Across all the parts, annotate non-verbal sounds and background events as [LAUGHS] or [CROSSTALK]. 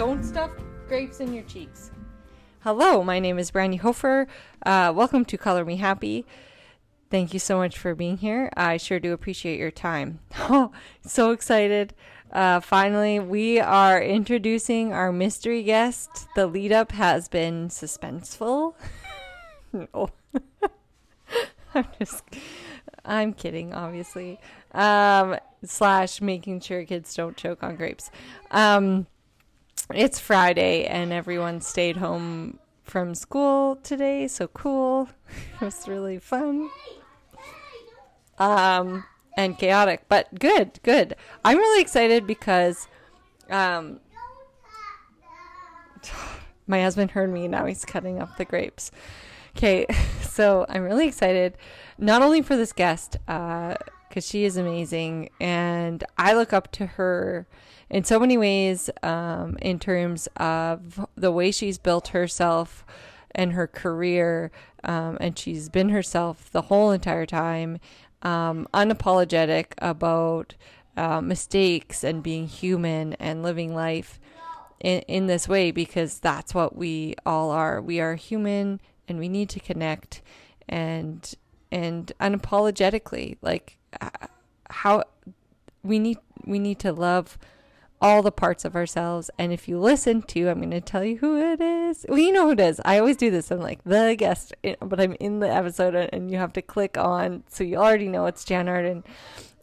Don't stuff grapes in your cheeks. Hello, my name is Brandy Hofer. Uh, welcome to Color Me Happy. Thank you so much for being here. I sure do appreciate your time. [LAUGHS] Oh, so excited. Uh, finally, we are introducing our mystery guest. The lead up has been suspenseful. no. [LAUGHS] [LAUGHS] I'm just, I'm kidding, obviously. Um, slash making sure kids don't choke on grapes. Um, it's Friday and everyone stayed home from school today, so cool. [LAUGHS] it was really fun. Um and chaotic, but good, good. I'm really excited because um [LAUGHS] my husband heard me, now he's cutting up the grapes. Okay, [LAUGHS] so I'm really excited not only for this guest uh cuz she is amazing and I look up to her in so many ways um, in terms of the way she's built herself and her career. Um, and she's been herself the whole entire time, um, unapologetic about uh, mistakes and being human and living life in, in this way because that's what we all are. We are human and we need to connect and and unapologetically like uh, how we need we need to love all the parts of ourselves. And if you listen to, I'm going to tell you who it is. Well, you know who it is. I always do this. I'm like the guest, eh, but I'm in the episode, and you have to click on, so you already know it's Jann Arden,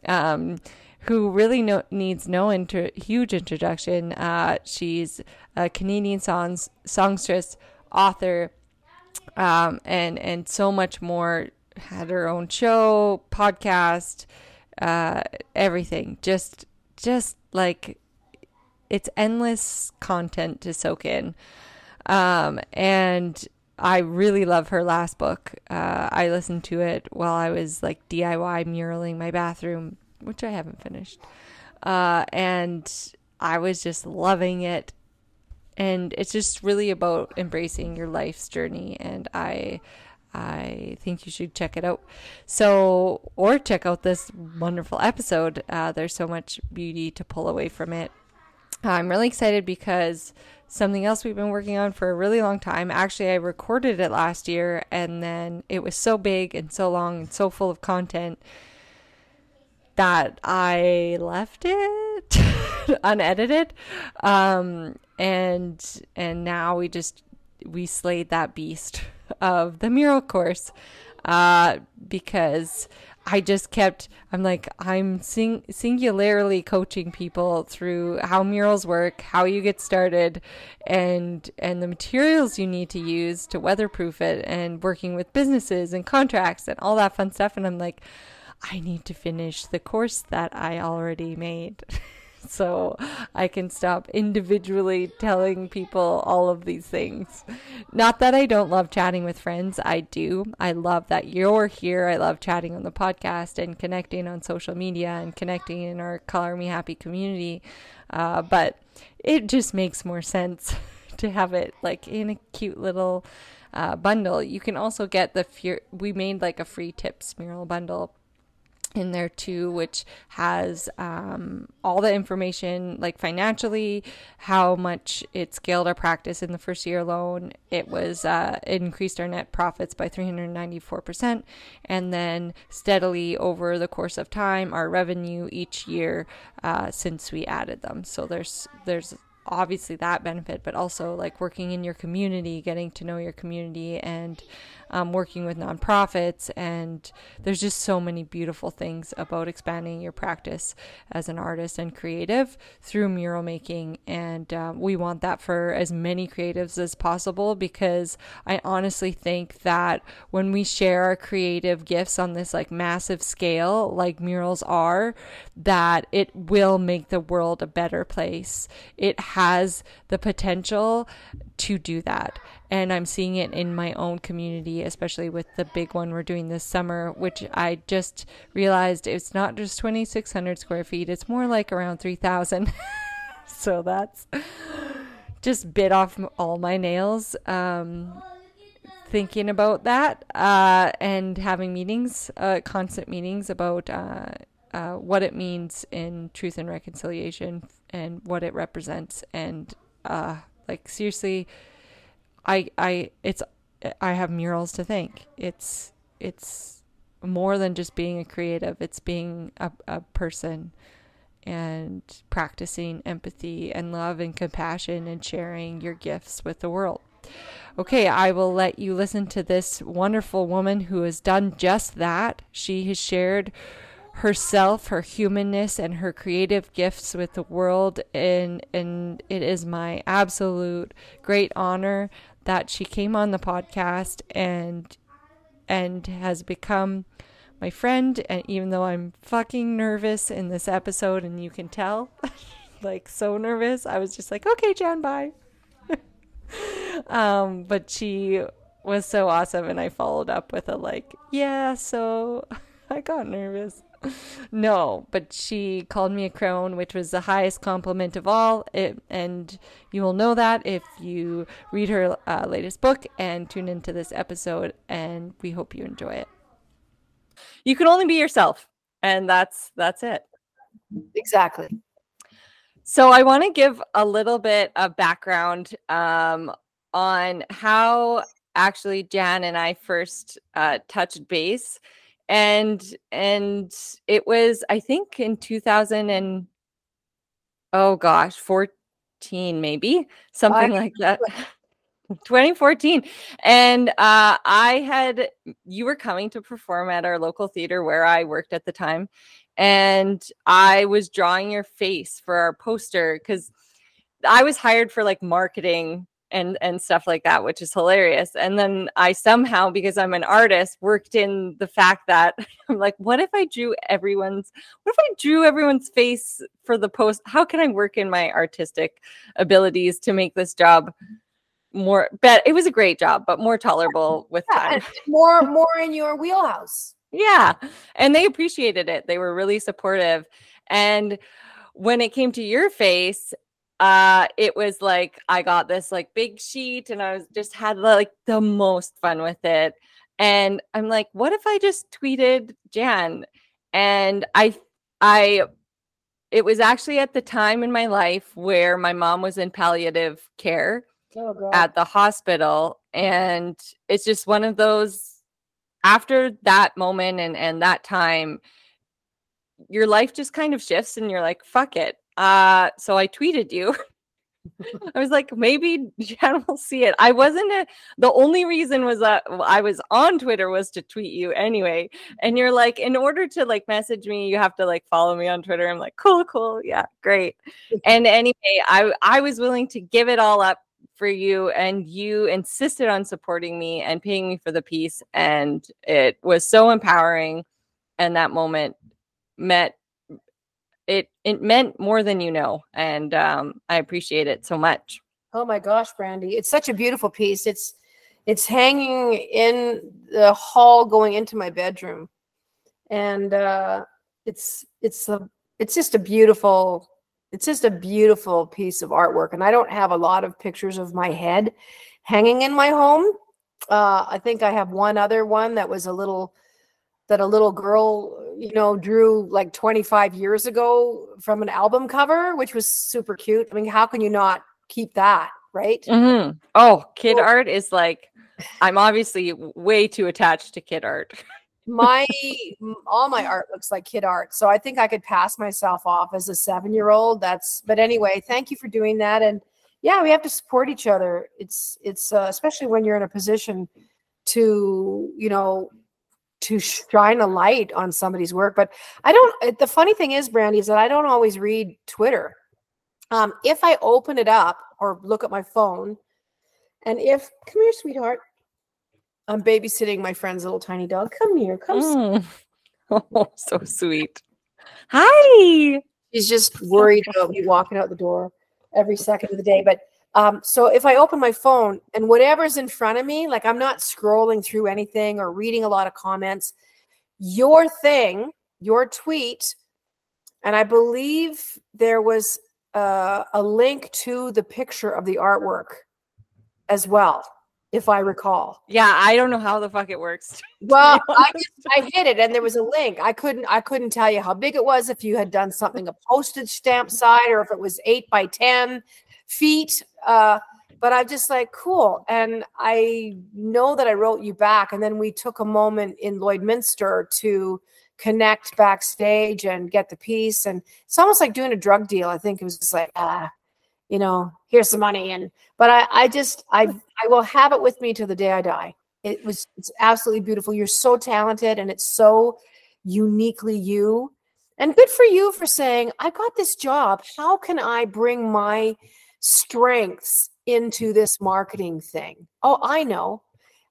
um, who really no, needs no inter- huge introduction. Uh, she's a Canadian songs songstress, author, um, and and so much more. Had her own show, podcast, uh, everything. Just just like it's endless content to soak in. Um, and I really love her last book. Uh, I listened to it while I was like DIY muraling my bathroom, which I haven't finished. Uh, and I was just loving it. And it's just really about embracing your life's journey. And I, I think you should check it out. So, or check out this wonderful episode. Uh, there's so much beauty to pull away from it. I'm really excited because something else we've been working on for a really long time. Actually, I recorded it last year and then it was so big and so long and so full of content that I left it [LAUGHS] unedited. Um, and and now we just we slayed that beast of the mural course uh, because I just kept, I'm like, I'm sing- singularly coaching people through how murals work, how you get started, and and the materials you need to use to weatherproof it, and working with businesses and contracts and all that fun stuff. And I'm like, I need to finish the course that I already made. [LAUGHS] so I can stop individually telling people all of these things. Not that I don't love chatting with friends, I do. I love that you're here. I love chatting on the podcast and connecting on social media and connecting in our Color Me Happy community. Uh, but it just makes more sense [LAUGHS] to have it like in a cute little uh, bundle. You can also get the fear. We made like a free tips mural bundle in there too, which has um, all the information like financially, how much it scaled our practice in the first year alone. It was uh, it increased our net profits by 394%, and then steadily over the course of time, our revenue each year uh, since we added them. So there's there's obviously that benefit, but also like working in your community, getting to know your community, and um, working with nonprofits. And there's just so many beautiful things about expanding your practice as an artist and creative through mural making. And uh, we want that for as many creatives as possible because I honestly think that when we share our creative gifts on this like massive scale, like murals are, that it will make the world a better place. It has the potential to do that and I'm seeing it in my own community, especially with the big one we're doing this summer, which I just realized it's not just 2,600 square feet, it's more like around 3,000. [LAUGHS] so that's just bit off all my nails. Um, thinking about that uh, and having meetings, uh, constant meetings about uh, uh what it means in truth and reconciliation and what it represents and uh, like seriously, I I it's I have murals to thank. It's it's more than just being a creative. It's being a, a person and practicing empathy and love and compassion and sharing your gifts with the world. Okay, I will let you listen to this wonderful woman who has done just that. She has shared herself, her humanness, and her creative gifts with the world, and and it is my absolute great honor that she came on the podcast and and has become my friend and even though I'm fucking nervous in this episode and you can tell [LAUGHS] like so nervous I was just like okay Jann bye. [LAUGHS] Um but she was so awesome and I followed up with a like yeah so [LAUGHS] I got nervous [LAUGHS] no, but she called me a crone, which was the highest compliment of all. It, and you will know that if you read her uh, latest book and tune into this episode. And we hope you enjoy it. You can only be yourself, and that's that's it. Exactly. So I want to give a little bit of background um, on how actually Jann and I first uh, touched base and and it was i think in 2000 and oh gosh 14 maybe something like that. [LAUGHS] 2014 and uh i had you were coming to perform at our local theater where i worked at the time and i was drawing your face for our poster because i was hired for like marketing and and stuff like that which is hilarious and then i somehow because i'm an artist worked in the fact that [LAUGHS] i'm like what if i drew everyone's what if i drew everyone's face for the post? How can i work in my artistic abilities to make this job more but it was a great job but more tolerable with time. more more in your wheelhouse. Yeah and they appreciated it they were really supportive and when it came to your face uh it was like i got this like big sheet and i was just had like the most fun with it. And i'm like what if i just tweeted jann? And i i it was actually at the time in my life where my mom was in palliative care oh, at the hospital. And it's just one of those after that moment and and that time your life just kind of shifts and you're like fuck it uh, so I tweeted you. [LAUGHS] I was like, maybe Jen will see it. I wasn't a, the only reason was that I was on Twitter was to tweet you anyway. And you're like, in order to like message me, you have to like follow me on Twitter. I'm like, cool, cool, yeah, great. [LAUGHS] and anyway, I I was willing to give it all up for you, and you insisted on supporting me and paying me for the piece, and it was so empowering. And that moment met it it meant more than you know and um, i appreciate it so much. Oh my gosh brandy it's such a beautiful piece. It's it's hanging in the hall going into my bedroom. And uh, it's it's a it's just a beautiful it's just a beautiful piece of artwork and i don't have a lot of pictures of my head hanging in my home. Uh, i think i have one other one that was a little that a little girl, you know, drew like 25 years ago from an album cover, which was super cute. I mean, how can you not keep that, right? Mm-hmm. Oh, kid art is like, I'm obviously way too attached to kid art. [LAUGHS] my all my art looks like kid art so i think i could pass myself off as a seven year old that's but anyway thank you for doing that and yeah we have to support each other it's it's uh, especially when you're in a position to you know to shine a light on somebody's work. But I don't, eh, the funny thing is, Brandy, is that I don't always read Twitter. Um, if I open it up or look at my phone, and if, come here, sweetheart, I'm babysitting my friend's little tiny dog. Come here, come. Mm. [LAUGHS] Oh, so sweet. Hi. She's just worried about me walking out the door every second of the day. But um, so if I open my phone and whatever's in front of me, like I'm not scrolling through anything or reading a lot of comments, your thing, your tweet, and I believe there was uh, a link to the picture of the artwork as well, if I recall. Yeah, I don't know how the fuck it works. [LAUGHS] Well, I just, I hit it and there was a link. I couldn't I couldn't tell you how big it was if you had done something a postage stamp side or if it was eight by ten feet. Uh, but I'm just like, cool. And I know that I wrote you back. And then we took a moment in Lloydminster to connect backstage and get the piece. And it's almost like doing a drug deal. I think it was just like, ah, you know, here's the money. And but I, I just I I will have it with me till the day I die. It was it's absolutely beautiful. You're so talented and it's so uniquely you. And good for you for saying, I got this job. How can I bring my strengths into this marketing thing? Oh, I know.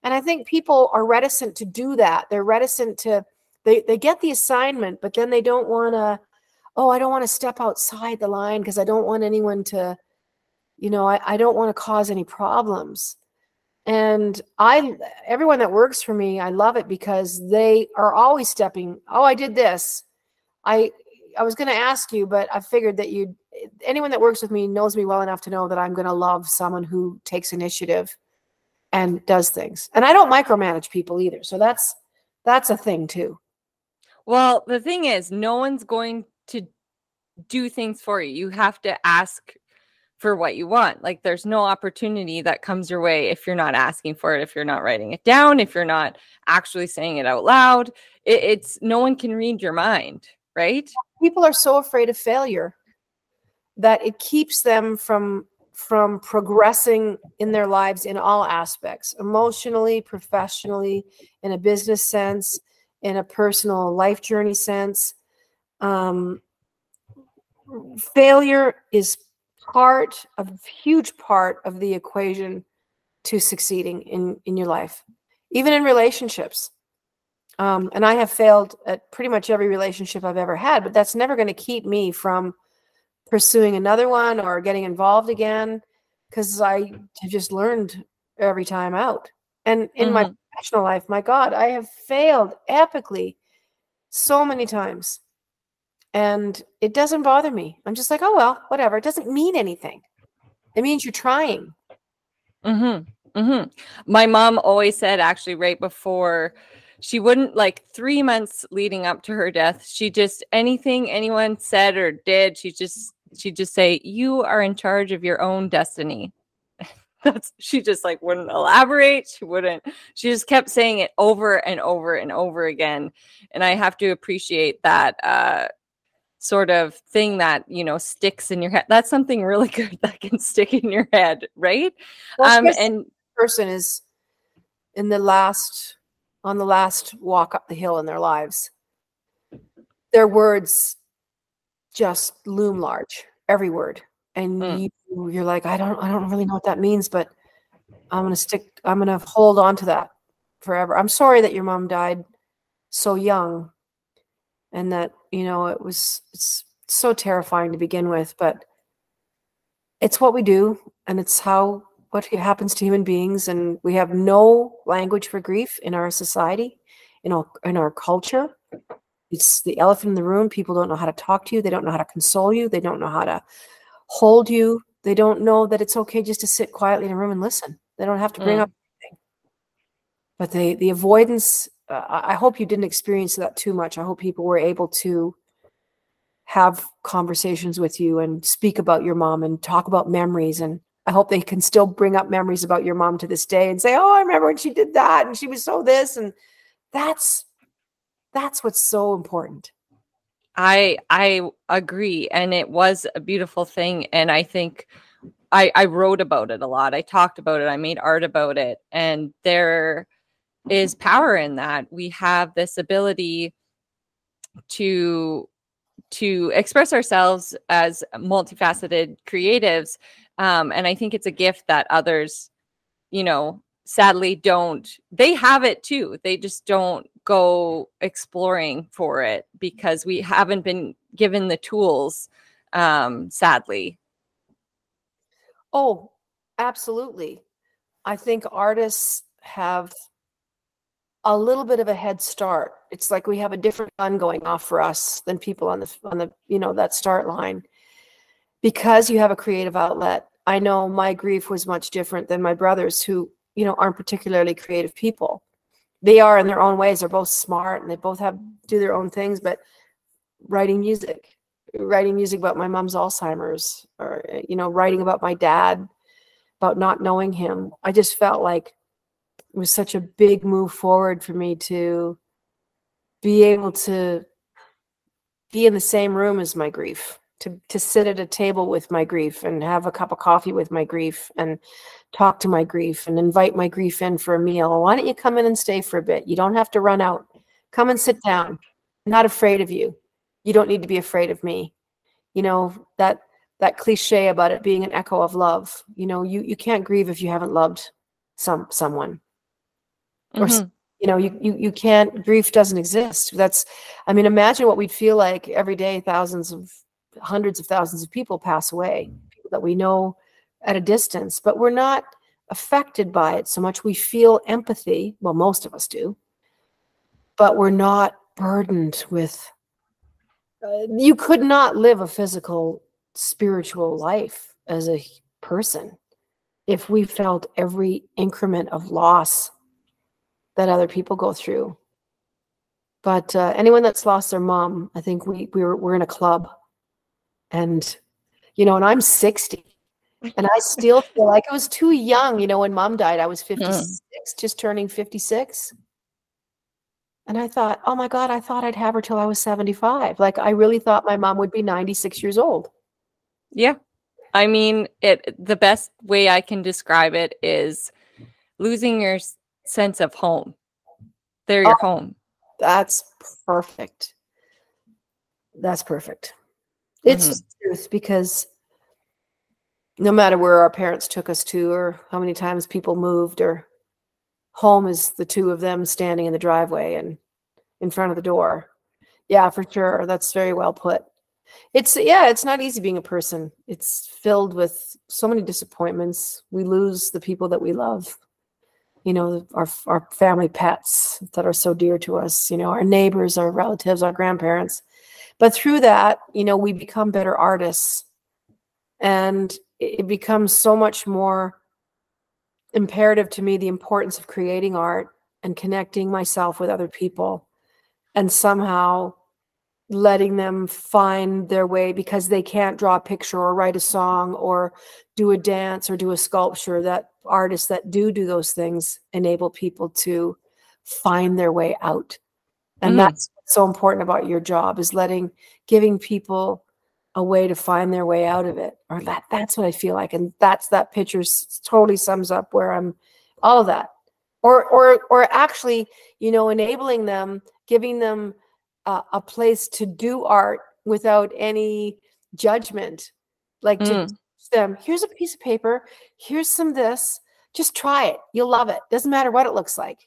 And I think people are reticent to do that. They're reticent to they they get the assignment, but then they don't want to oh, I don't want to step outside the line because I don't want anyone to you know, I, I don't want to cause any problems and i everyone that works for me i love it because they are always stepping oh i did this i i was going to ask you but i figured that you anyone that works with me knows me well enough to know that i'm going to love someone who takes initiative and does things and i don't micromanage people either so that's that's a thing too well the thing is no one's going to do things for you you have to ask for what you want. Like there's no opportunity that comes your way if you're not asking for it, if you're not writing it down, if you're not actually saying it out loud. It, it's no one can read your mind, right? People are so afraid of failure that it keeps them from from progressing in their lives in all aspects emotionally professionally in a business sense in a personal life journey sense um, failure is part, a huge part of the equation to succeeding in in your life, even in relationships. Um, and I have failed at pretty much every relationship I've ever had, but that's never going to keep me from pursuing another one or getting involved again because I just learned every time out. And in mm-hmm. my professional life, my God, I have failed epically so many times and it doesn't bother me. I'm just like, oh well, whatever. It doesn't mean anything. It means you're trying. Mm-hmm. Mm-hmm. My mom always said, actually, right before she wouldn't like three months leading up to her death, she just anything anyone said or did, she just she'd just say, You are in charge of your own destiny. [LAUGHS] That's she just like wouldn't elaborate. She wouldn't, she just kept saying it over and over and over again. And I have to appreciate that uh sort of thing that you know sticks in your head that's something really [LAUGHS] good that can stick in your head right well, um and person is in the last on the last walk up the hill in their lives their words just loom large every word and mm. you, you're like i don't i don't really know what that means but i'm gonna stick i'm gonna hold on to that forever. I'm sorry that your mom died so young and that you know it was it's so terrifying to begin with but it's what we do and it's how what happens to human beings and we have no language for grief in our society in our in our culture it's the elephant in the room people don't know how to talk to you they don't know how to console you they don't know how to hold you they don't know that it's okay just to sit quietly in a room and listen they don't have to bring mm. up anything but the the avoidance uh, I hope you didn't experience that too much. I hope people were able to have conversations with you and speak about your mom and talk about memories. And I hope they can still bring up memories about your mom to this day and say, "Oh, I remember when she did that and she was so this." And that's that's what's so important. I I agree, and it was a beautiful thing. And I think I I wrote about it a lot. I talked about it. I made art about it, and there is power in that. We have this ability to to express ourselves as multifaceted creatives um, and i think it's a gift that others you know sadly don't they have it too they just don't go exploring for it because we haven't been given the tools um sadly oh absolutely i think artists have a little bit of a head start. It's like we have a different gun going off for us than people on the on the you know that start line because you have a creative outlet. I know my grief was much different than my brothers who you know aren't particularly creative people. They are in their own ways. They're both smart and they both have do their own things, but writing music writing music about my mom's Alzheimer's or you know writing about my dad about not knowing him. I just felt like it was such a big move forward for me to be able to be in the same room as my grief to to sit at a table with my grief and have a cup of coffee with my grief and talk to my grief and invite my grief in for a meal. Why don't you come in and stay for a bit? You don't have to run out. Come and sit down. I'm not afraid of you. You don't need to be afraid of me. You know, that that cliche about it being an echo of love. You know, you you can't grieve if you haven't loved some someone. Mm-hmm. Or you know, you, you you can't grief doesn't exist. That's I mean, imagine what we'd feel like every day thousands of hundreds of thousands of people pass away, people that we know at a distance, but we're not affected by it so much. We feel empathy. Well, most of us do, but we're not burdened with. Uh, you could not live a physical, spiritual life as a person if we felt every increment of loss that other people go through. But uh, anyone that's lost their mom, I think we we're we're in a club and, you know, and I'm 60 and I still feel like I was too young. You know, when mom died, I was 56, mm. just turning 56. And I thought, oh my God, I thought I'd have her till I was 75. Like I really thought my mom would be 96 years old. Yeah. I mean, it the best way I can describe it is losing your sense of home. They're your oh, home. That's perfect. That's perfect. It's mm-hmm. truth because no matter where our parents took us to or how many times people moved or home is the two of them standing in the driveway and in front of the door. Yeah, for sure. That's very well put. It's yeah, it's not easy being a person. It's filled with so many disappointments. We lose the people that we love. You know, our our family pets that are so dear to us, you know, our neighbors, our relatives, our grandparents. But through that, you know, we become better artists. And it becomes so much more imperative to me the importance of creating art and connecting myself with other people and somehow letting them find their way because they can't draw a picture or write a song or do a dance or do a sculpture that artists that do do those things enable people to find their way out and mm. that's so important about your job is letting giving people a way to find their way out of it or that that's what i feel like and that's that picture totally sums up where i'm all of that or or or actually you know enabling them giving them a, a place to do art without any judgment like to mm. them here's a piece of paper here's some this just try it you'll love it doesn't matter what it looks like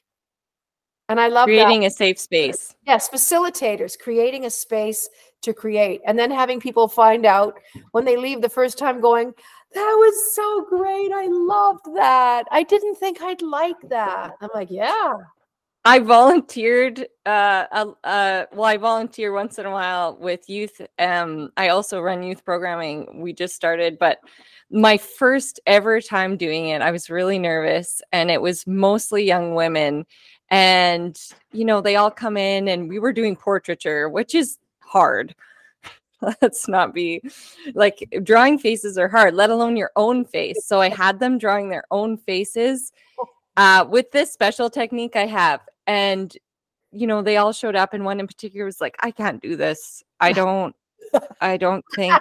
and I love creating that. a safe space. Yes, facilitators, creating a space to create. And then having people find out when they leave the first time going, that was so great. I loved that. I didn't think I'd like that. I'm like, yeah. I volunteered uh, uh, uh well I volunteer once in a while with youth. Um I also run youth programming. We just started, but my first ever time doing it, I was really nervous and it was mostly young women and you know they all come in and we were doing portraiture which is hard. [LAUGHS] Let's not be like drawing faces are hard let alone your own face. So i [LAUGHS] had them drawing their own faces uh, with this special technique i have. And you know they all showed up and one in particular was like i can't do this. I [LAUGHS] don't i don't think.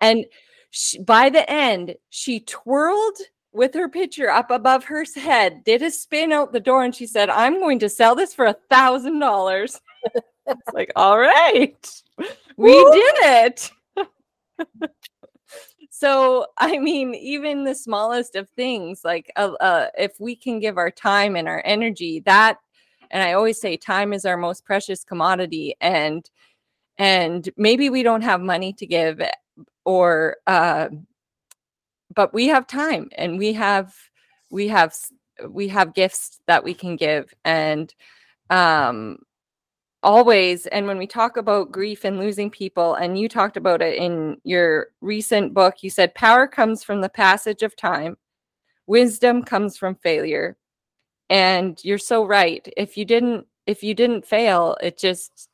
And she, by the end she twirled with her picture up above her head, did a spin out the door, and she said, I'm going to sell this for a thousand dollars. Like, [LAUGHS] all right, we Woo! did it. [LAUGHS] so, I mean, even the smallest of things, like uh, uh, if we can give our time and our energy, that, and I always say, time is our most precious commodity, and and maybe we don't have money to give, or uh, but we have time and we have we have we have gifts that we can give and um always and when we talk about grief and losing people and you talked about it in your recent book you said power comes from the passage of time wisdom comes from failure and you're so right if you didn't if you didn't fail it just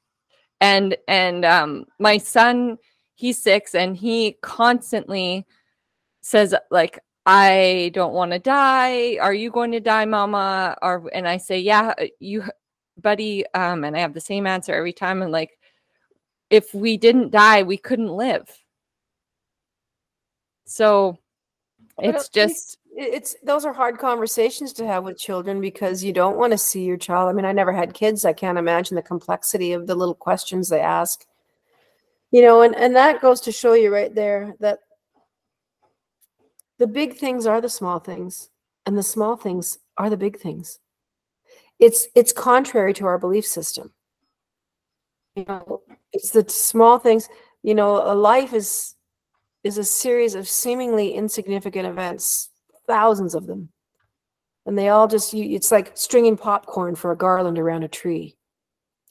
and and um my son he's six and he constantly says like i don't want to die. Are you going to die mama? Or and i say yeah uh, you buddy um and i have the same answer every time and like if we didn't die we couldn't live. So it's just it's those are hard conversations to have with children because you don't want to see your child. I mean i never had kids. I can't imagine the complexity of the little questions they ask. You know and and that goes to show you right there that the big things are the small things and the small things are the big things. It's it's contrary to our belief system. You know it's the small things you know a life is is a series of seemingly insignificant events thousands of them. And they all just you, it's like stringing popcorn for a garland around a tree.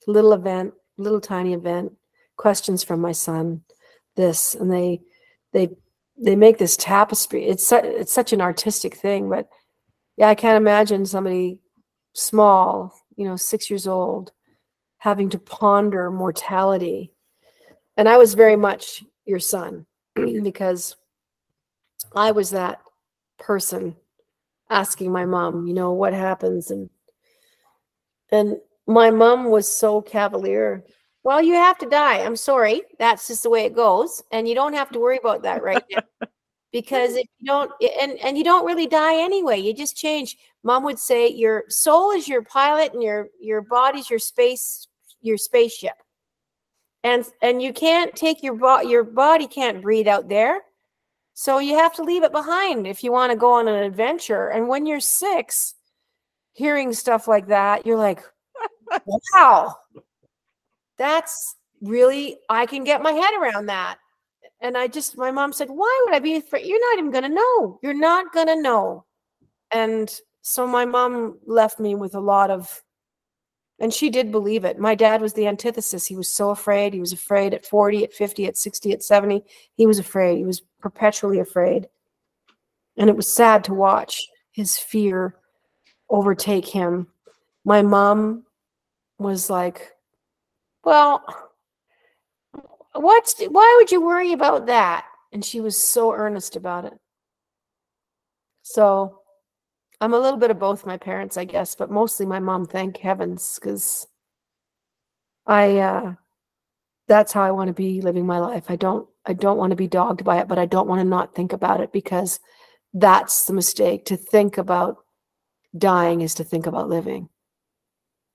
Little event little tiny event questions from my son this and they they they make this tapestry. It's su- it's such an artistic thing but yeah i can't imagine somebody small you know 6 years old having to ponder mortality. And i was very much your son [CLEARS THROAT] because i was that person asking my mom you know what happens? And and my mom was so cavalier well, you have to die. I'm sorry. That's just the way it goes. And you don't have to worry about that right now. [LAUGHS] because if you don't and and you don't really die anyway. You just change. Mom would say your soul is your pilot and your your body's your space your spaceship. And and you can't take your bo- your body can't breathe out there. So you have to leave it behind if you want to go on an adventure. And when you're 6, hearing stuff like that, you're like, [LAUGHS] "Wow." That's really I can get my head around that. And I just my mom said, "Why would I be afraid? You're not even going to know. You're not going to know." And so my mom left me with a lot of and she did believe it. My dad was the antithesis. He was so afraid. He was afraid at 40, at 50, at 60, at 70. He was afraid. He was perpetually afraid. And it was sad to watch his fear overtake him. My mom was like, well, what's why would you worry about that? And she was so earnest about it. So I'm a little bit of both my parents, I guess, but mostly my mom, thank heavens, because I uh that's how I want to be living my life. I don't I don't want to be dogged by it, but I don't want to not think about it because that's the mistake. To think about dying is to think about living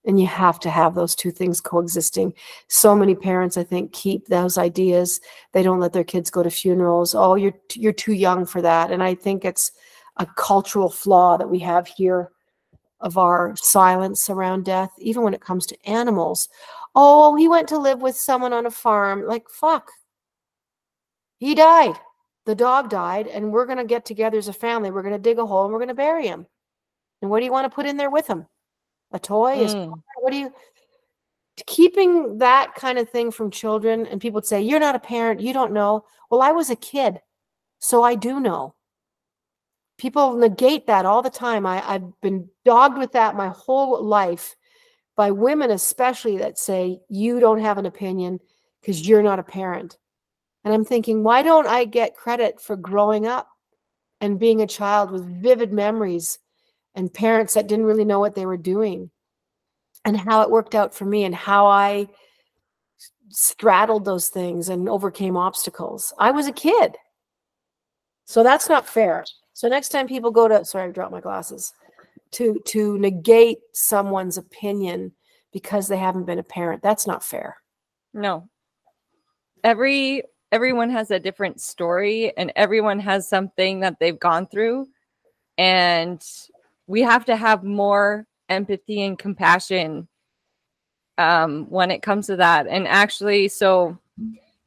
and you have to have those two things coexisting. So many parents i think keep those ideas. They don't let their kids go to funerals. Oh you're you're too young for that. And i think it's a cultural flaw that we have here of our silence around death even when it comes to animals. Oh he went to live with someone on a farm. Like fuck. He died. The dog died and we're going to get together as a family. We're going to dig a hole and we're going to bury him. And what do you want to put in there with him a toy is mm. what do you keeping that kind of thing from children and people would say you're not a parent you don't know. Well i was a kid so i do know. People negate that all the time. I, i've been dogged with that my whole life by women especially that say you don't have an opinion because you're not a parent. And i'm thinking why don't i get credit for growing up and being a child with vivid memories and parents that didn't really know what they were doing and how it worked out for me and how I straddled those things and overcame obstacles. I was a kid. So that's not fair. So next time people go to sorry, I dropped my glasses. To to negate someone's opinion because they haven't been a parent, that's not fair. No. Every everyone has a different story and everyone has something that they've gone through and we have to have more empathy and compassion um, when it comes to that. And actually, so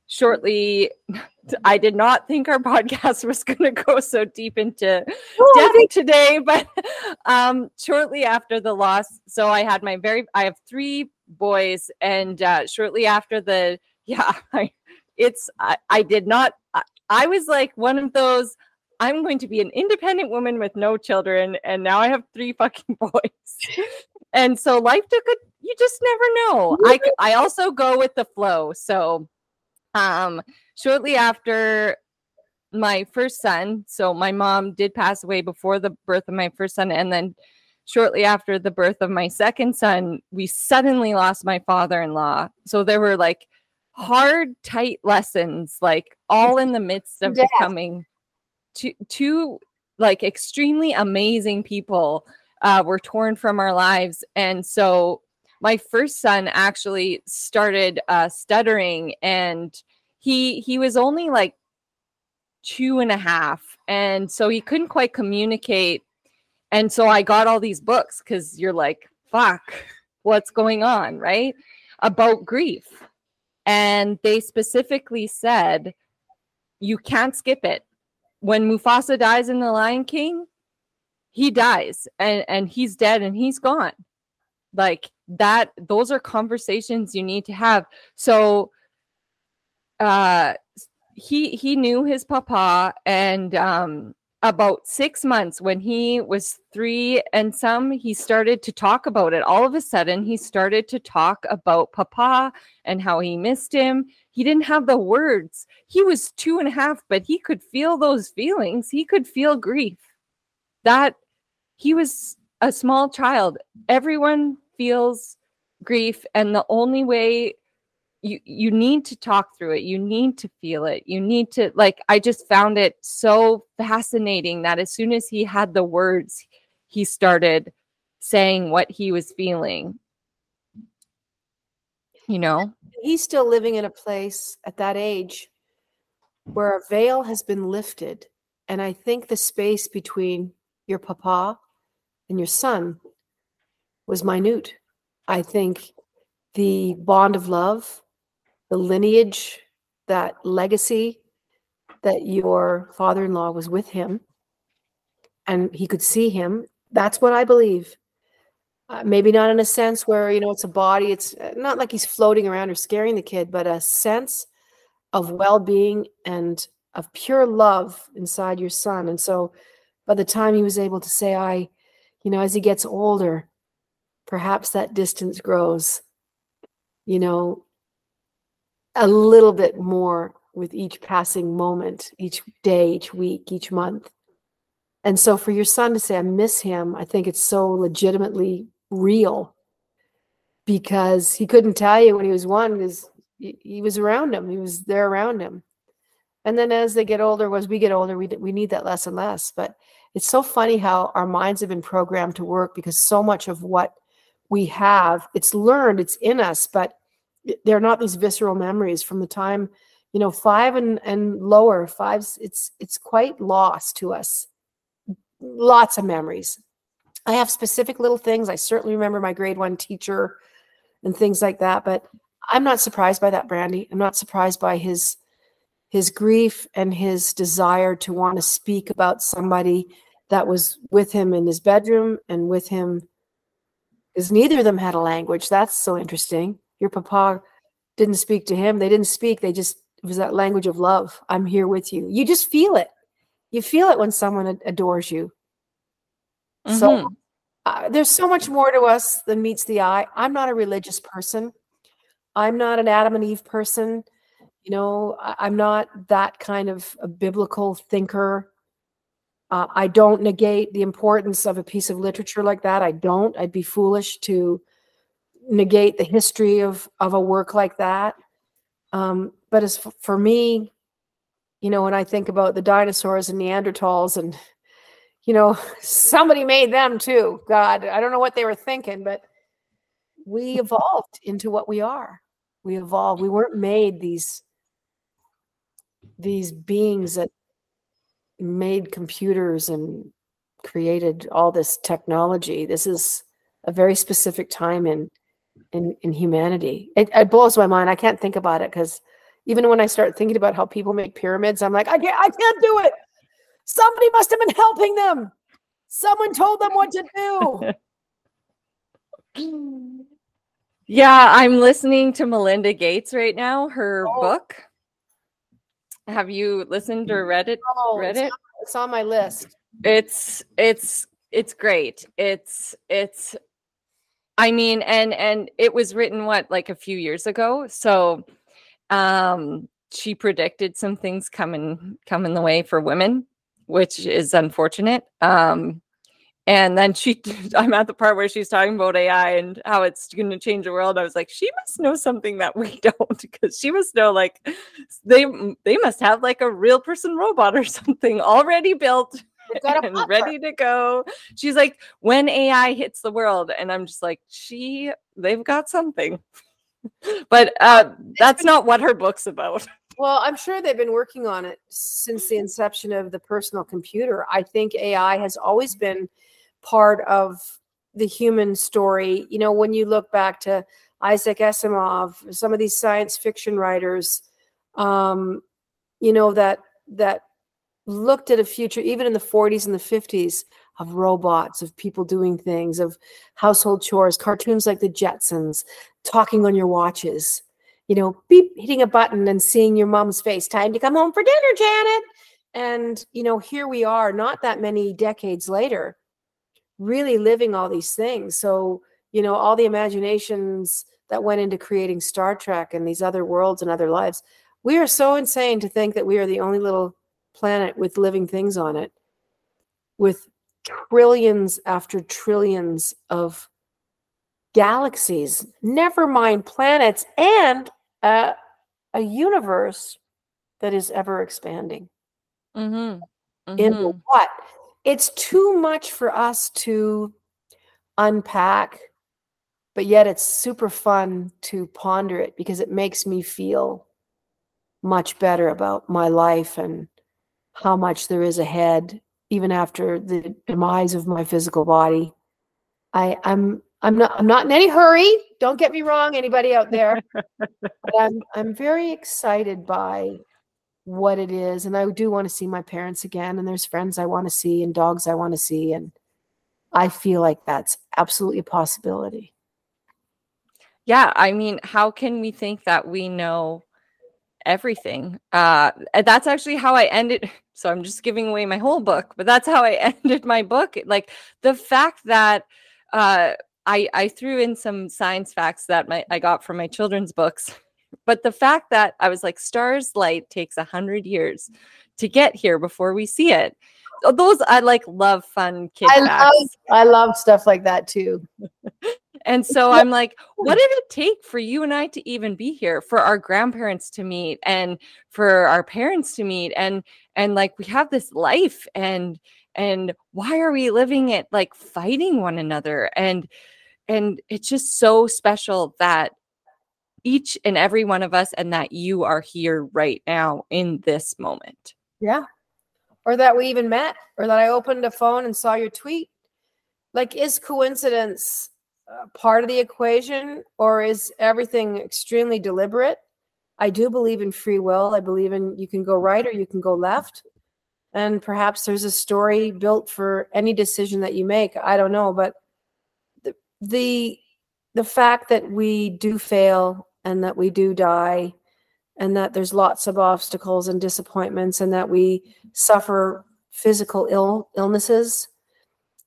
shortly, [LAUGHS] I did not think our [LAUGHS] podcast was going to go so deep into death today, [LAUGHS] but um, shortly after the loss, so I had my very, I have three boys, and uh, shortly after the, yeah, I, it's, I, I did not, I, I was like one of those I'm going to be an independent woman with no children, and now I have three fucking [LAUGHS] boys. and so life took a. You just never know. I I also go with the flow. So Um, shortly after my first son, so my mom did pass away before the birth of my first son, and then shortly after the birth of my second son, we suddenly lost my father in law. So there were like hard, tight lessons, like all in the midst of Death. becoming two, two like extremely amazing people uh, were torn from our lives. And so my first son actually started uh, stuttering and he he was only like two and a half and so he couldn't quite communicate and so I got all these books because you're like, fuck, what's going on, right? About grief. And they specifically said, you can't skip it. When Mufasa dies in The Lion King, he dies and, and he's dead and he's gone. Like that, those are conversations you need to have. So uh he he knew his papa and um about six months when he was three and some he started to talk about it. All of a sudden he started to talk about papa and how he missed him. He didn't have the words. He was two and a half but he could feel those feelings. He could feel grief. That he was a small child. Everyone feels grief and the only way you you need to talk through it you need to feel it you need to like i just found it so fascinating that as soon as he had the words he started saying what he was feeling you know He's still living in a place at that age where a veil has been lifted. And I think the space between your papa and your son was minute. I think the bond of love, the lineage, that legacy that your father in law was with him and he could see him. That's what I believe. Uh, maybe not in a sense where, you know, it's a body, it's uh, not like he's floating around or scaring the kid, but a sense of well being and of pure love inside your son. And so by the time he was able to say, I, you know, as he gets older, perhaps that distance grows, you know, a little bit more with each passing moment, each day, each week, each month. And so for your son to say, I miss him, I think it's so legitimately real because he couldn't tell you when he was one because he, was around him, he was there around him. And then as they get older, as we get older, we, we need that less and less. But it's so funny how our minds have been programmed to work because so much of what we have, it's learned, it's in us, but they're not these visceral memories from the time you know five and and lower fives it's it's quite lost to us. Lots of memories. I have specific little things. I certainly remember my grade one teacher and things like that but i'm not surprised by that brandy i'm not surprised by his his grief and his desire to want to speak about somebody that was with him in his bedroom and with him because neither of them had a language. That's so interesting your papa didn't speak to him. They didn't speak. They just it was that language of love. I'm here with you. You just feel it. You feel it when someone ad- adores you. So Mhm. uh, there's so much more to us than meets the eye. I'm not a religious person. I'm not an adam and eve person. You know I, i'm not that kind of a biblical thinker. Uh, i don't negate the importance of a piece of literature like that. I don't. I'd be foolish to negate the history of of a work like that. Um, but as f- for me you know when i think about the dinosaurs and neanderthals and you know [LAUGHS] somebody made them too god. I don't know what they were thinking but we evolved into what we are. We evolved. We weren't made these these beings that made computers and created all this technology. This is a very specific time in in in humanity it, it blows my mind i can't think about it because even when i start thinking about how people make pyramids i'm like i can't i can't do it somebody must have been helping them someone told them what to do [LAUGHS] Yeah, I'm listening to Melinda Gates right now, her Oh. book. Have you listened or read it? oh, Read it's, it? on, it's on my list It's it's it's great. It's it's I mean and and it was written what like a few years ago. So um she predicted some things coming coming the way for women, which is unfortunate. Um, and then she, [LAUGHS] I'm at the part where she's talking about AI and how it's going to change the world. I was like, she must know something that we [LAUGHS] don't, because she must know like they they must have like a real person robot or [LAUGHS] something already built [LAUGHS] and ready to go. She's like, when AI hits the world, and I'm just like, she, they've got something. [LAUGHS] but uh, that's not what her book's about. [LAUGHS] Well, I'm sure they've been working on it since the inception of the personal computer. I think AI has always been part of the human story. You know, when you look back to Isaac Asimov, some of these science fiction writers, um, you know that that looked at a future, even in the 40s and the 50s, of robots, of people doing things, of household chores, cartoons like the Jetsons, talking on your watches, you know, beep, hitting a button and seeing your mom's face. Time to come home for dinner, Janet. And, you know, here we are, not that many decades later, really living all these things. So, you know, all the imaginations that went into creating Star Trek and these other worlds and other lives. We are so insane to think that we are the only little planet with living things on it, with trillions after trillions of galaxies, never mind planets, and a, a universe that is ever expanding. Mm-hmm. Mm-hmm. In what? It's too much for us to unpack, but yet it's super fun to ponder it because it makes me feel much better about my life and how much there is ahead, even after the demise of my physical body. I, I'm I'm not I'm not in any hurry. Don't get me wrong, anybody out there. [LAUGHS] I'm I'm very excited by what it is. And I do want to see my parents again. And there's friends I want to see and dogs I want to see. And I feel like that's absolutely a possibility. Yeah. I mean, how can we think that we know everything? Uh that's actually how I ended. [LAUGHS] So I'm just giving away my whole book, but that's how I [LAUGHS] ended my book. Like the fact that uh I, I threw in some science facts that my, I got from my children's books. [LAUGHS] But the fact that I was like, stars light takes a hundred years to get here before we see it. Those I like love fun kid I facts. Love, I love stuff like that too. And so I'm like, what [LAUGHS] did it take for you and I to even be here, for our grandparents to meet and for our parents to meet and and like we have this life and and why are we living it like fighting one another and and it's just so special that each and every one of us and that you are here right now in this moment. Yeah. Or that we even met or that I opened a phone and saw your tweet. Like, is coincidence Uh, part of the equation or is everything extremely deliberate? I do believe in free will. I believe in you can go right or you can go left. And perhaps there's a story built for any decision that you make. I don't know. But the the the fact that we do fail and that we do die and that there's lots of obstacles and disappointments and that we suffer physical ill illnesses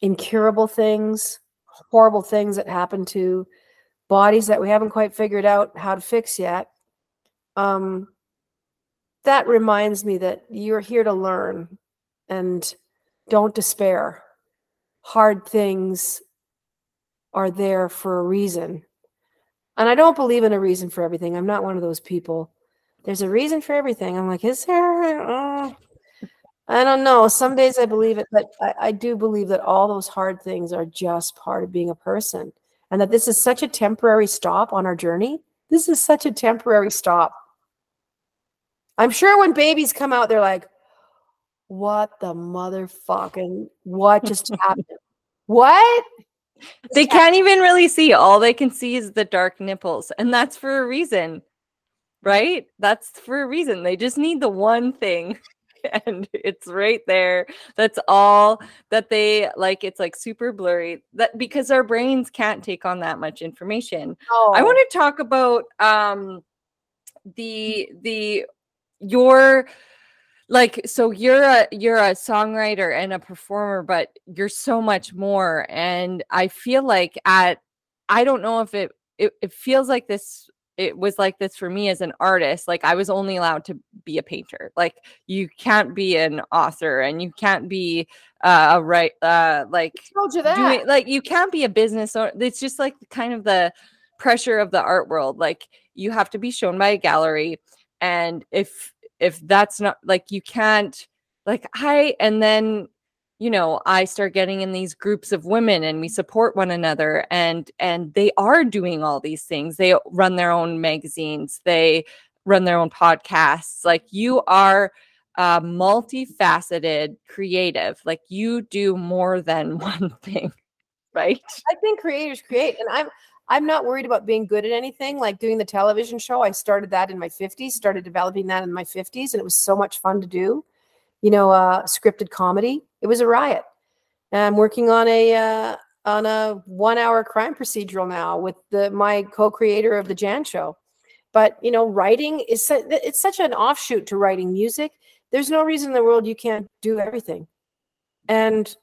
incurable things horrible things that happen to bodies that we haven't quite figured out how to fix yet um, that reminds me that you're here to learn and don't despair hard things are there for a reason. And I don't believe in a reason for everything. I'm not one of those people. There's a reason for everything. I'm like, is there? I don't know. Some days I believe it, but I, I do believe that all those hard things are just part of being a person and that this is such a temporary stop on our journey. This is such a temporary stop. I'm sure when babies come out, they're like, what the motherfucking, what just [LAUGHS] happened? What? they can't even really see. All they can see is the dark nipples. And that's for a reason, right? That's for a reason. They just need the one thing. [LAUGHS] And it's right there. That's all that they like. It's like super blurry that because our brains can't take on that much information. Oh. I want to talk about um the the your like so you're a you're a songwriter and a performer but you're so much more and i feel like at i don't know if it it, it feels like this it was like this for me as an artist like i was only allowed to be a painter like you can't be an author and you can't be uh, a right uh like told you that. doing like you can't be a business owner it's just like kind of the pressure of the art world like you have to be shown by a gallery and if if that's not like you can't like i and then you know i start getting in these groups of women and we support one another and and they are doing all these things. They run their own magazines. They run their own podcasts. Like you are multifaceted creative. Like you do more than [LAUGHS] one thing right? I think creators create, and I'm I'm not worried about being good at anything. Like doing the television show, I started that in my 50s, started developing that in my 50s, and it was so much fun to do. You know, uh, scripted comedy. It was a riot. And I'm working on a uh, on a one hour crime procedural now with the my co-creator of the Jann Show. But you know, writing is it's such an offshoot to writing music. There's no reason in the world you can't do everything. And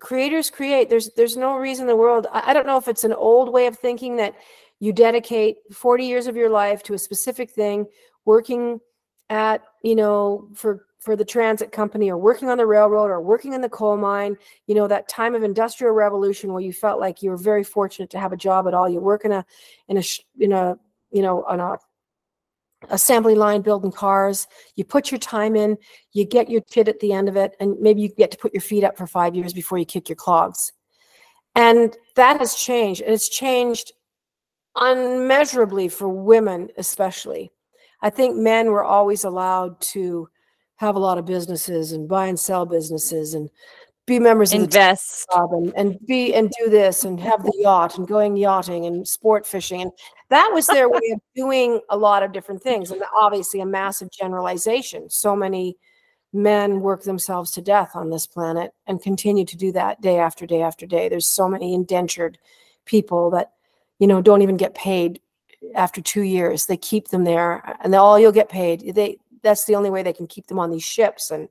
creators create there's there's no reason in the world I, I don't know if it's an old way of thinking that you dedicate 40 years of your life to a specific thing working at you know for for the transit company or working on the railroad or working in the coal mine you know that time of industrial revolution where you felt like you were very fortunate to have a job at all. You work in a in a in a you know on a assembly line building cars. You put your time in. You get your kid at the end of it and maybe you get to put your feet up for five years before you kick your clogs. And that has changed. And it's changed unmeasurably for women especially. I think men were always allowed to have a lot of businesses and buy and sell businesses and be members of the invest. club and, and be and do this and have the yacht and going yachting and sport fishing. And that was their way of [LAUGHS] doing a lot of different things and obviously a massive generalization. So many men work themselves to death on this planet and continue to do that day after day after day. There's so many indentured people that you know don't even get paid after two years. They keep them there and all you'll get paid. They that's the only way they can keep them on these ships. And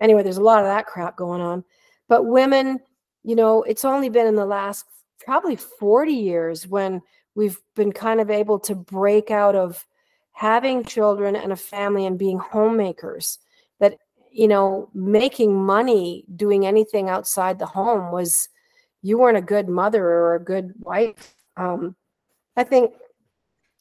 anyway there's a lot of that crap going on. But women you know it's only been in the last probably 40 years when we've been kind of able to break out of having children and a family and being homemakers that you know making money doing anything outside the home was you weren't a good mother or a good wife. Um, i think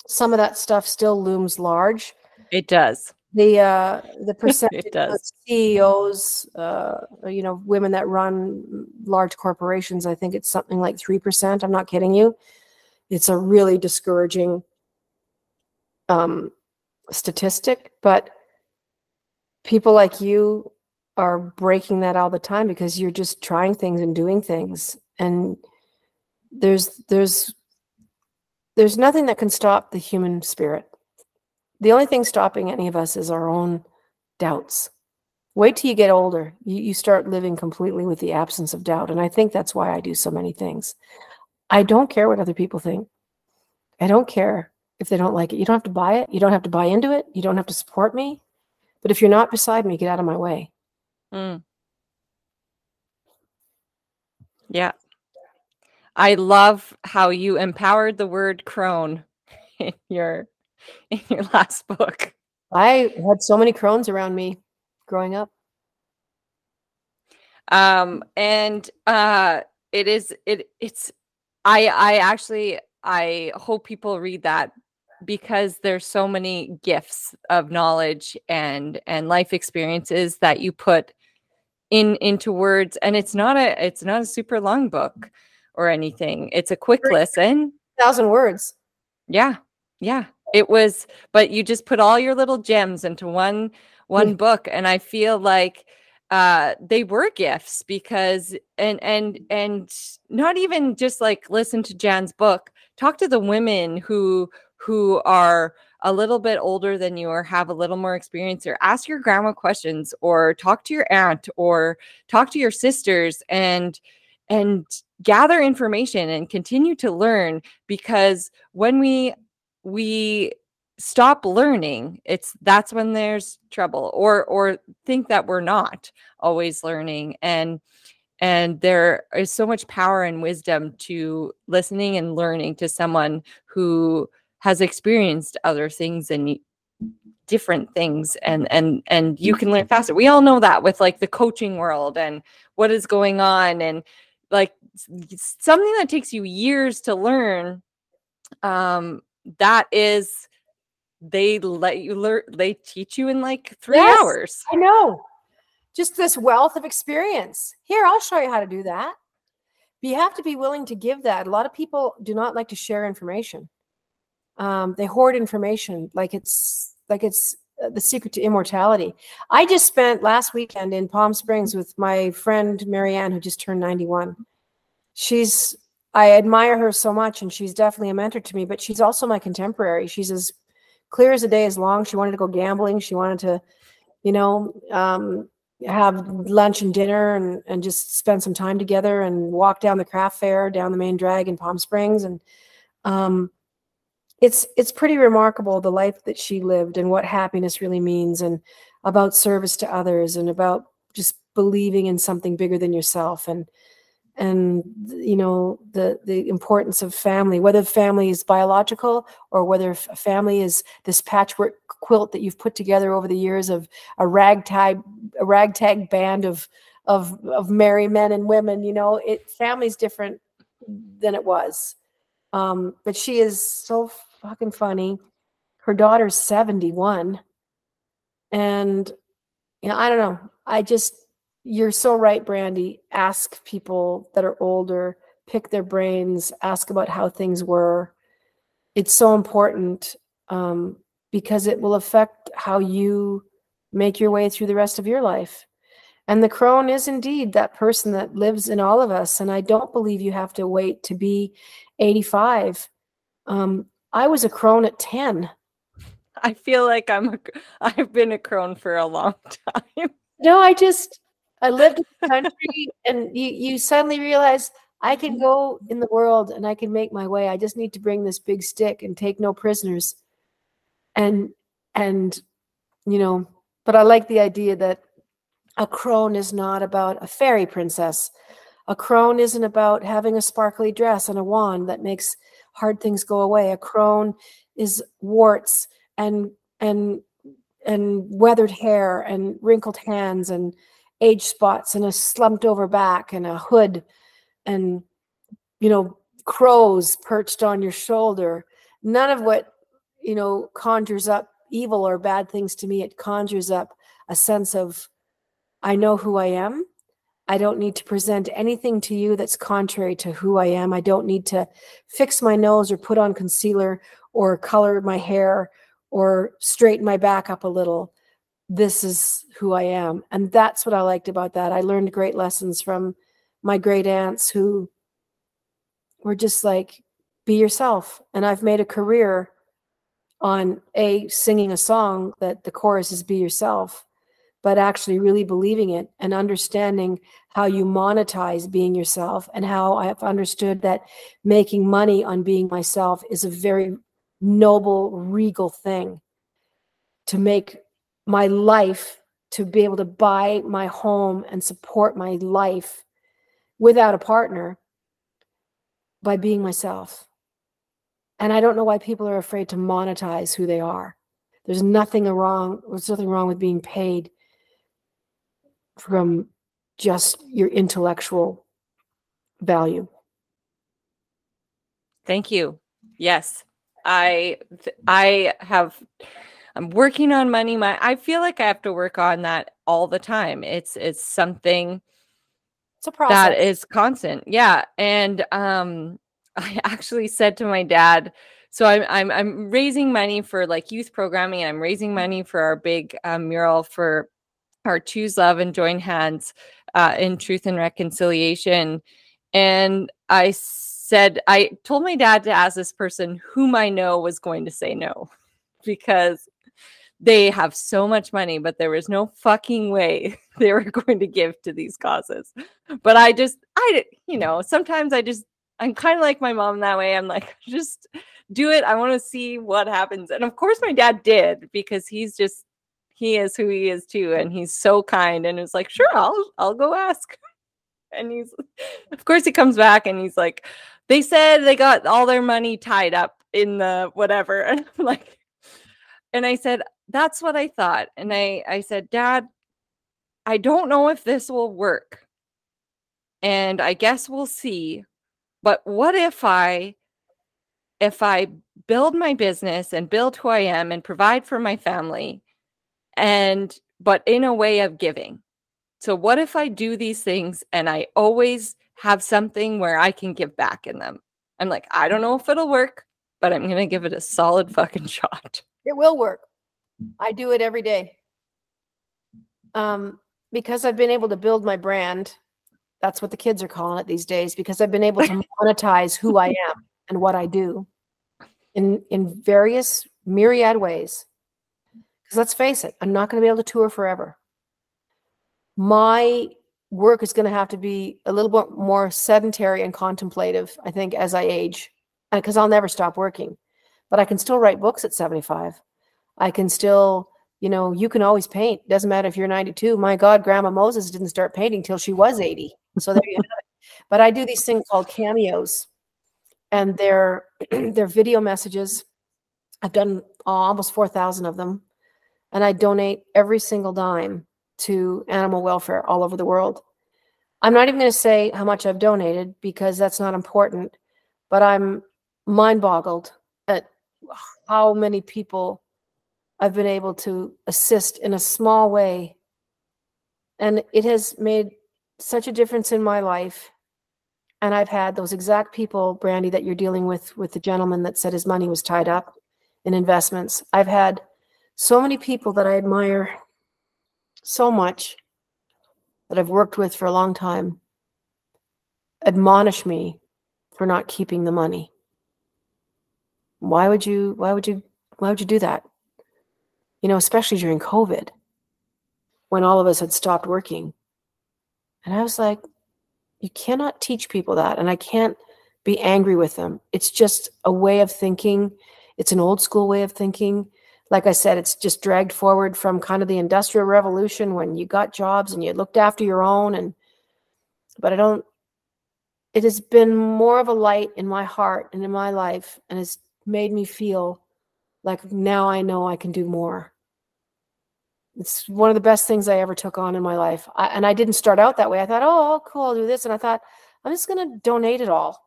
some of that stuff still looms large. It does the uh the [LAUGHS] percentage of. CEOs, uh, you know, women that run large corporations, I think it's something like three percent. I'm not kidding you. It's a really discouraging um, statistic, but people like you are breaking that all the time because you're just trying things and doing things, and there's there's there's nothing that can stop the human spirit the only thing stopping any of us is our own doubts. Wait till you get older. You, you start living completely with the absence of doubt. And I think that's why I do so many things. I don't care what other people think. I don't care if they don't like it. You don't have to buy it. You don't have to buy into it. You don't have to support me. But if you're not beside me, get out of my way. Mm. Yeah. I love how you empowered the word crone [LAUGHS] in your [LAUGHS] in your last book. I had so many crones around me growing up. Um and uh it is it it's I I actually I hope people read that because there's so many gifts of knowledge and and life experiences that you put in into words and it's not a it's not a super long book or anything it's a quick listen Thousand words. yeah yeah it was but you just put all your little gems into one one book and i feel like uh they were gifts because and and and not even just like listen to jann's book talk to the women who who are a little bit older than you or have a little more experience or ask your grandma questions or talk to your aunt or talk to your sisters and and gather information and continue to learn because when we we stop learning it's that's when there's trouble or or think that we're not always learning and and there is so much power and wisdom to listening and learning to someone who has experienced other things and different things and and and you can learn faster. We all know that with like the coaching world and what is going on and like something that takes you years to learn um that is they let you learn they teach you in like three yes, hours. I know. Just this wealth of experience. Here i'll show you how to do that. But you have to be willing to give that. A lot of people do not like to share information. Um, they hoard information like it's like it's uh, the secret to immortality. I just spent last weekend in palm springs with my friend marianne who just turned 91 she's I admire her so much, and she's definitely a mentor to me. But she's also my contemporary. She's as clear as a day is long. She wanted to go gambling. She wanted to, you know, um, have lunch and dinner and and just spend some time together and walk down the craft fair down the main drag in Palm Springs and um, it's it's pretty remarkable the life that she lived and what happiness really means and about service to others and about just believing in something bigger than yourself and and you know the the importance of family whether family is biological or whether family is this patchwork quilt that you've put together over the years of a ragtag a ragtag band of of of merry men and women you know it family's different than it was. Um but she is so fucking funny. Her daughter's 71 and you know i don't know. I just you're so right, Brandy. Ask people that are older, pick their brains, ask about how things were. It's so important um, because it will affect how you make your way through the rest of your life. And the crone is indeed that person that lives in all of us. And I don't believe you have to wait to be 85. Um, I was a crone at 10. I feel like I'm a, I've been a crone for a long [LAUGHS] time. No, I just I lived in the country, and you you suddenly realize I can mm-hmm. go in the world and I can make my way. I just need to bring this big stick and take no prisoners. And and you know, but I like the idea that a crone is not about a fairy princess. A crone isn't about having a sparkly dress and a wand that makes hard things go away. A crone is warts and and and weathered hair and wrinkled hands and age spots and a slumped over back and a hood and you know crows perched on your shoulder. None of what you know conjures up evil or bad things to me. It conjures up a sense of i know who i am. I don't need to present anything to you that's contrary to who i am. I don't need to fix my nose or put on concealer or color my hair or straighten my back up a little this is who I am. And that's what I liked about that. I learned great lessons from my great aunts who were just like, be yourself. And I've made a career on a singing a song that the chorus is be yourself, but actually really believing it and understanding how you monetize being yourself and how I've understood that making money on being myself is a very noble, regal thing to make my life to be able to buy my home and support my life without a partner by being myself. And I don't know why people are afraid to monetize who they are. There's nothing wrong, there's nothing wrong with being paid from just your intellectual value. Thank you. Yes. I I have I'm working on money. My I feel like I have to work on that all the time. It's it's something it's a process. that is constant. Yeah. And um [LAUGHS] I actually said to my dad, so I'm I'm I'm raising money for like youth programming. I'm raising money for our big um, mural for our choose love and join hands uh, in truth and reconciliation. And I said I told my dad to ask this person whom I know was going to say no [LAUGHS] because they have so much money, but there was no fucking way [LAUGHS] they were going to give to these causes. But I just, I, you know, sometimes I just, I'm kind of like my mom that way. I'm like, [LAUGHS] just do it. I want to see what happens. And of course, my dad did because he's just, he is who he is too. And he's so kind and it's like, sure, I'll, I'll go ask. [LAUGHS] And he's, of course, he comes back and he's like, they said they got all their money tied up in the whatever. And I'm like, and I said, that's what I thought. And I, I said, Dad, I don't know if this will work. And I guess we'll see. But what if I if I build my business and build who I am and provide for my family and but in a way of giving. So what if I do these things and I always have something where I can give back in them? I'm like, I don't know if it'll work, but I'm going to give it a solid fucking [LAUGHS] shot. It will work. I do it every day. Um because I've been able to build my brand. That's what the kids are calling it these days because I've been able to [LAUGHS] monetize who I am and what I do in in various myriad ways. Because let's face it, I'm not going to be able to tour forever. My work is going to have to be a little bit more sedentary and contemplative, I think, as I age, because I'll never stop working. But I can still write books at 75. I can still, you know, you can always paint. Doesn't matter if you're 92. My God, Grandma Moses didn't start painting till she was 80. So there you have it. But I do these things called cameos and they're [CLEARS THROAT] they're video messages. I've done almost 4,000 of them and I donate every single dime to animal welfare all over the world. I'm not even going to say how much I've donated because that's not important, but I'm mind boggled at how many people I've been able to assist in a small way. And it has made such a difference in my life and I've had those exact people, Brandy, that you're dealing with with the gentleman that said his money was tied up in investments. I've had so many people that I admire so much that I've worked with for a long time admonish me for not keeping the money. Why would you why would you why would you do that? You know, especially during COVID when all of us had stopped working. And I was like, you cannot teach people that. And I can't be angry with them. It's just a way of thinking. It's an old school way of thinking. Like I said, it's just dragged forward from kind of the industrial revolution when you got jobs and you looked after your own. And, but I don't, it has been more of a light in my heart and in my life and has made me feel like now I know I can do more. It's one of the best things I ever took on in my life. I, and I didn't start out that way. I thought, oh, cool, I'll do this. And I thought, I'm just going to donate it all.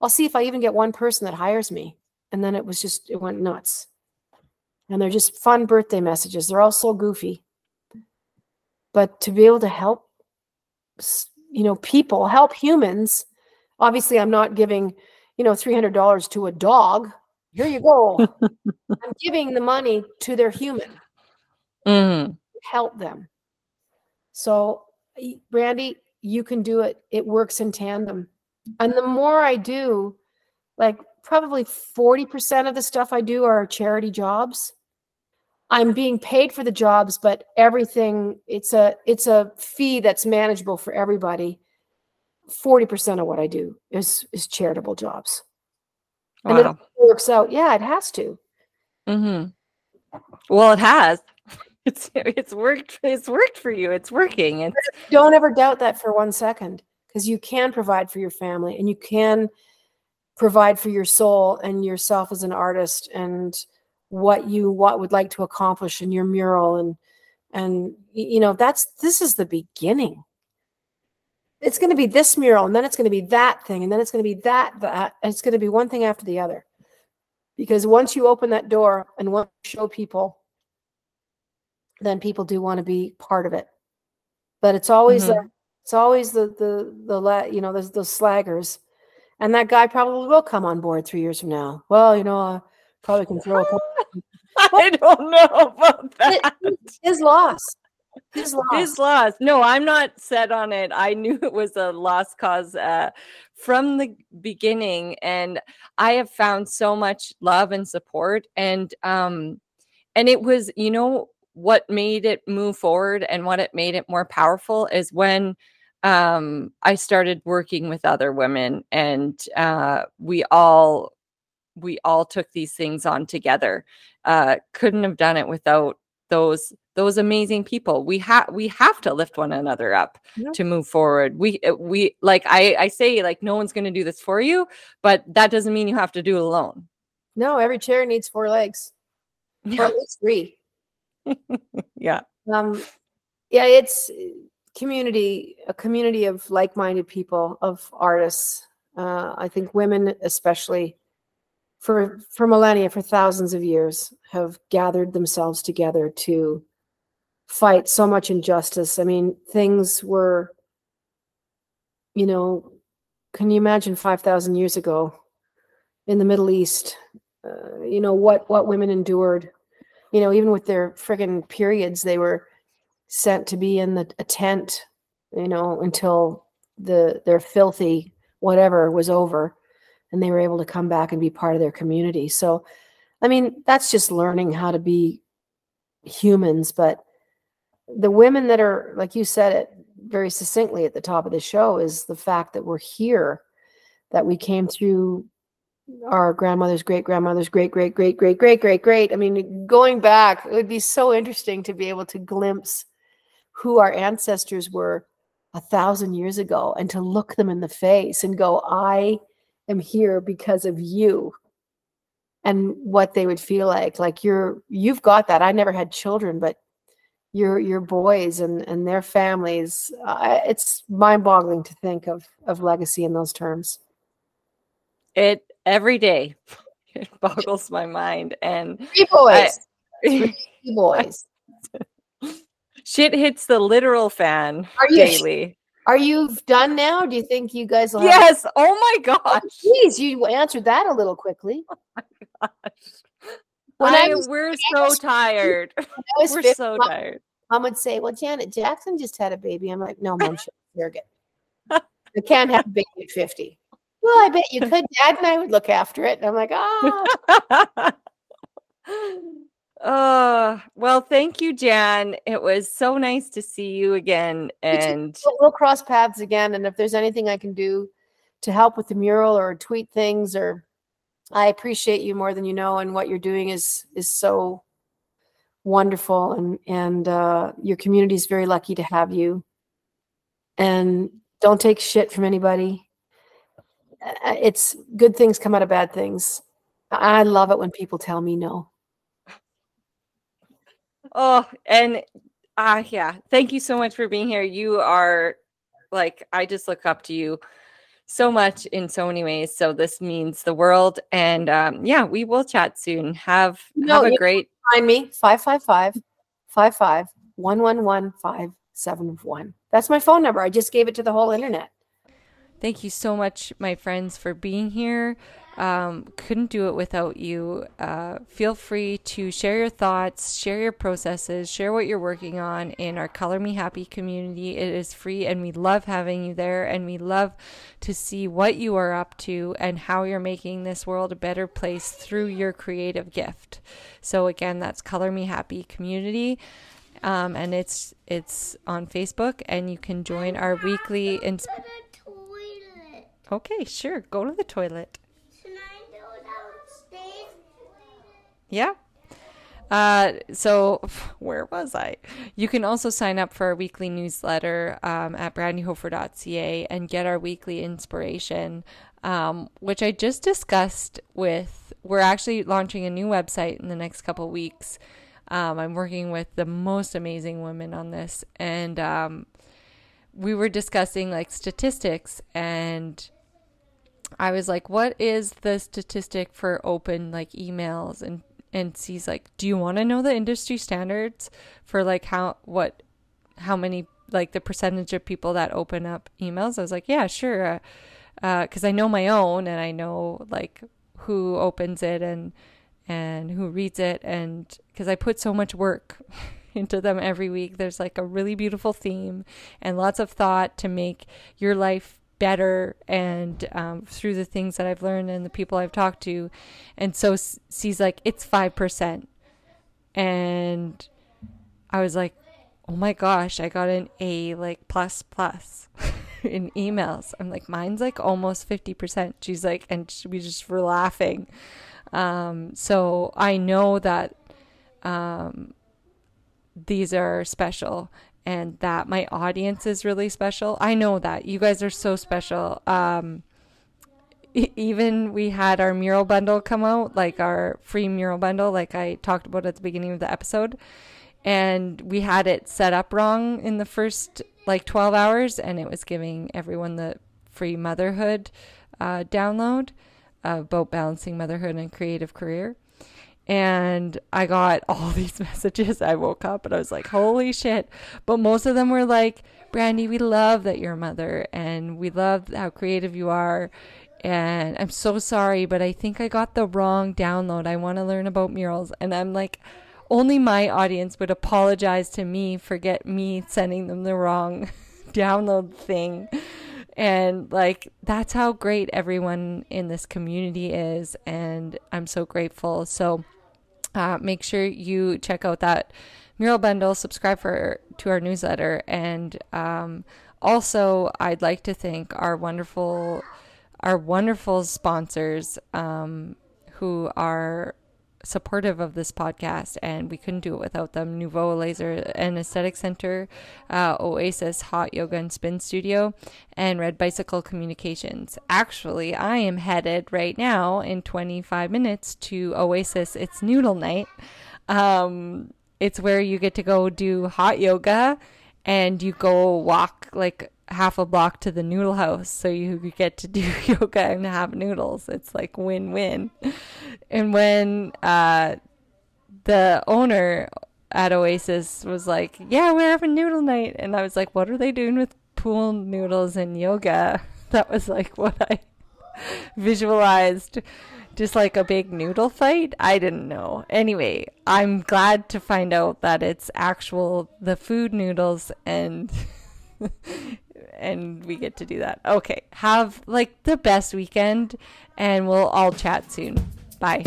I'll see if I even get one person that hires me. And then it was just, it went nuts. And they're just fun birthday messages. They're all so goofy. But to be able to help, you know, people, help humans, obviously I'm not giving, you know, $300 to a dog. Here you go. [LAUGHS] I'm giving the money to their human Mm. help them. So, Brandy, you can do it. It works in tandem. And the more I do, like probably 40% of the stuff I do are charity jobs. I'm being paid for the jobs, but everything it's a it's a fee that's manageable for everybody. 40% of what I do is is charitable jobs. And Wow. Works out. Yeah, it has to. Mm-hmm. Well, it has. [LAUGHS] It's it's worked. It's worked for you. It's working. It's don't ever doubt that for one second because you can provide for your family and you can provide for your soul and yourself as an artist and what you what would like to accomplish in your mural and and you know that's this is the beginning it's going to be this mural and then it's going to be that thing and then it's going to be that that it's going to be one thing after the other because once you open that door and want to show people then people do want to be part of it but it's always Mhm. the it's always the the the la- you know those those slaggers and that guy probably will come on board three years from now well you know i probably can throw a [LAUGHS] I don't know about It- that. his loss his loss His loss. No, I'm not set on it. I knew it was a lost cause uh, from the beginning, and I have found so much love and support, and um, and it was, you know, what made it move forward and what it made it more powerful is when um, I started working with other women, and uh, we all we all took these things on together. Uh, couldn't have done it without those those amazing people. We have we have to lift one another up yeah. to move forward. We uh, we like I I say like no one's going to do this for you, but that doesn't mean you have to do it alone. No, every chair needs four legs. Yeah. Or at least three. [LAUGHS] yeah. Um yeah, it's community, a community of like-minded people, of artists. Uh, I think women especially for for millennia, for thousands of years, have gathered themselves together to fight so much injustice. I mean, things were, you know, can you imagine 5,000 years ago in the Middle East, uh, you know, what, what women endured, you know, even with their friggin' periods, they were sent to be in the, a tent, you know, until the, their filthy whatever was over and they were able to come back and be part of their community. So, I mean, that's just learning how to be humans, but the women that are like you said it very succinctly at the top of the show is the fact that we're here that we came through our grandmother's great grandmother's great great great great great great great. I mean going back it would be so interesting to be able to glimpse who our ancestors were a thousand years ago and to look them in the face and go i am here because of you and what they would feel like. Like you're you've got that. I never had children but your your boys and and their families uh, it's mind-boggling to think of of legacy in those terms. It every day [LAUGHS] it boggles my mind and three boys. I, three boys. [LAUGHS] Shit hits the literal fan are you, daily. are you done now? Do you think you guys will yes! Oh my gosh! Please you answered that a little quickly. [LAUGHS] Oh my gosh. When I, I was, we're so tired. we're 50, so tired. Mom would say, "Well, Janet Jackson just had a baby." I'm like, "No, mom, [LAUGHS] surrogate. I can't have a baby at 50." Well, I bet you could. [LAUGHS] Dad and I would look after it. And I'm like, ah. [LAUGHS] Oh, well, thank you, Jann. It was so nice to see you again. And we'll cross paths again. And if there's anything I can do to help with the mural or tweet things or I appreciate you more than you know, and what you're doing is is so wonderful, and and uh, your community is very lucky to have you. And don't take shit from anybody. Uh, it's good things come out of bad things. I love it when people tell me no. Oh, and uh yeah, thank you so much for being here. You are like I just look up to you so much in so many ways. So this means the world. And um, yeah, we will chat soon. Have no, have a great find me 555 55 571 That's my phone number. I just gave it to the whole internet. Thank you so much, my friends, for being here. Um, couldn't do it without you. Uh, feel free to share your thoughts, share your processes, share what you're working on in our Color Me Happy community. It is free and we love having you there and we love to see what you are up to and how you're making this world a better place through your creative gift. So again, that's Color Me Happy community. Um, and it's it's on Facebook and you can join our weekly ins- Okay, sure. Go to the toilet. Yeah. Uh, so [LAUGHS] where was I? You can also sign up for our weekly newsletter um, at brandyhofer.ca and get our weekly inspiration, um, which I just discussed with. We're actually launching a new website in the next couple weeks. Um, I'm working with the most amazing women on this, and um, we were discussing like statistics and I was like, what is the statistic for open like emails and and sees like, do you want to know the industry standards for like how what how many like the percentage of people that open up emails? I was like, yeah, sure, because uh, uh, I know my own and I know like who opens it and and who reads it and because I put so much work [LAUGHS] into them every week. There's like a really beautiful theme and lots of thought to make your life better and um, through the things that I've learned and the people I've talked to. And so she's like, it's 5%. And I was like, oh my gosh, I got an A like plus plus [LAUGHS] in emails. I'm like, mine's like almost 50%. She's like, and we just were laughing. Um, so I know that um, these are special and that my audience is really special. I know that you guys are so special. Um, even we had our mural bundle come out, like our free mural bundle, like I talked about at the beginning of the episode. And we had it set up wrong in the first like 12 hours, and it was giving everyone the free motherhood uh, download about balancing motherhood and creative career. And I got [LAUGHS] all these messages. I woke up and I was like, holy shit. But most of them were like, Brandy, we love that you're a mother and we love how creative you are and I'm so sorry, but I think I got the wrong download. I want to learn about murals. And I'm like, only my audience would apologize to me for get me sending them the wrong [LAUGHS] download thing. And like that's how great everyone in this community is and I'm so grateful. So uh, make sure you check out that mural bundle, subscribe for to our newsletter and um, also I'd like to thank our wonderful our wonderful sponsors um, who are supportive of this podcast, and we couldn't do it without them. Nouveau Laser and Aesthetic Center, uh, Oasis Hot Yoga and Spin Studio, and Red Bicycle Communications. Actually, I am headed right now in 25 minutes to Oasis. It's Noodle Night. Um, it's where you get to go do hot yoga and you go walk like half a block to the noodle house so you get to do [LAUGHS] yoga and have noodles. It's like win win. And when uh, the owner at Oasis was like, Yeah, we're having noodle night. And I was like, What are they doing with pool noodles and yoga? [LAUGHS] That was like what I [LAUGHS] visualized. Just like a big noodle fight? I didn't know. Anyway, I'm glad to find out that it's actual the food noodles and and we get to do that. Okay. Have like the best weekend and we'll all chat soon. Bye.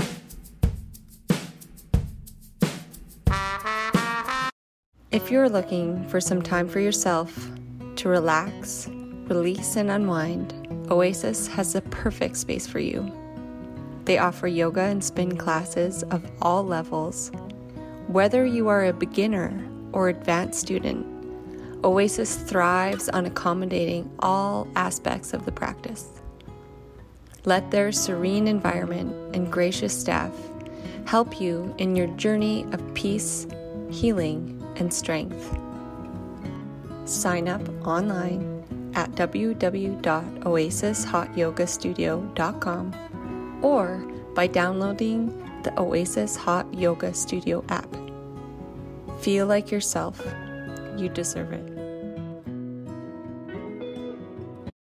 If you're looking for some time for yourself to relax, release, and unwind, Oasis has the perfect space for you. They offer yoga and spin classes of all levels. Whether you are a beginner or advanced student, Oasis thrives on accommodating all aspects of the practice. Let their serene environment and gracious staff help you in your journey of peace, healing, and strength. Sign up online at www.oasishotyogastudio.com or by downloading the Oasis Hot Yoga Studio app. Feel like yourself you deserve it.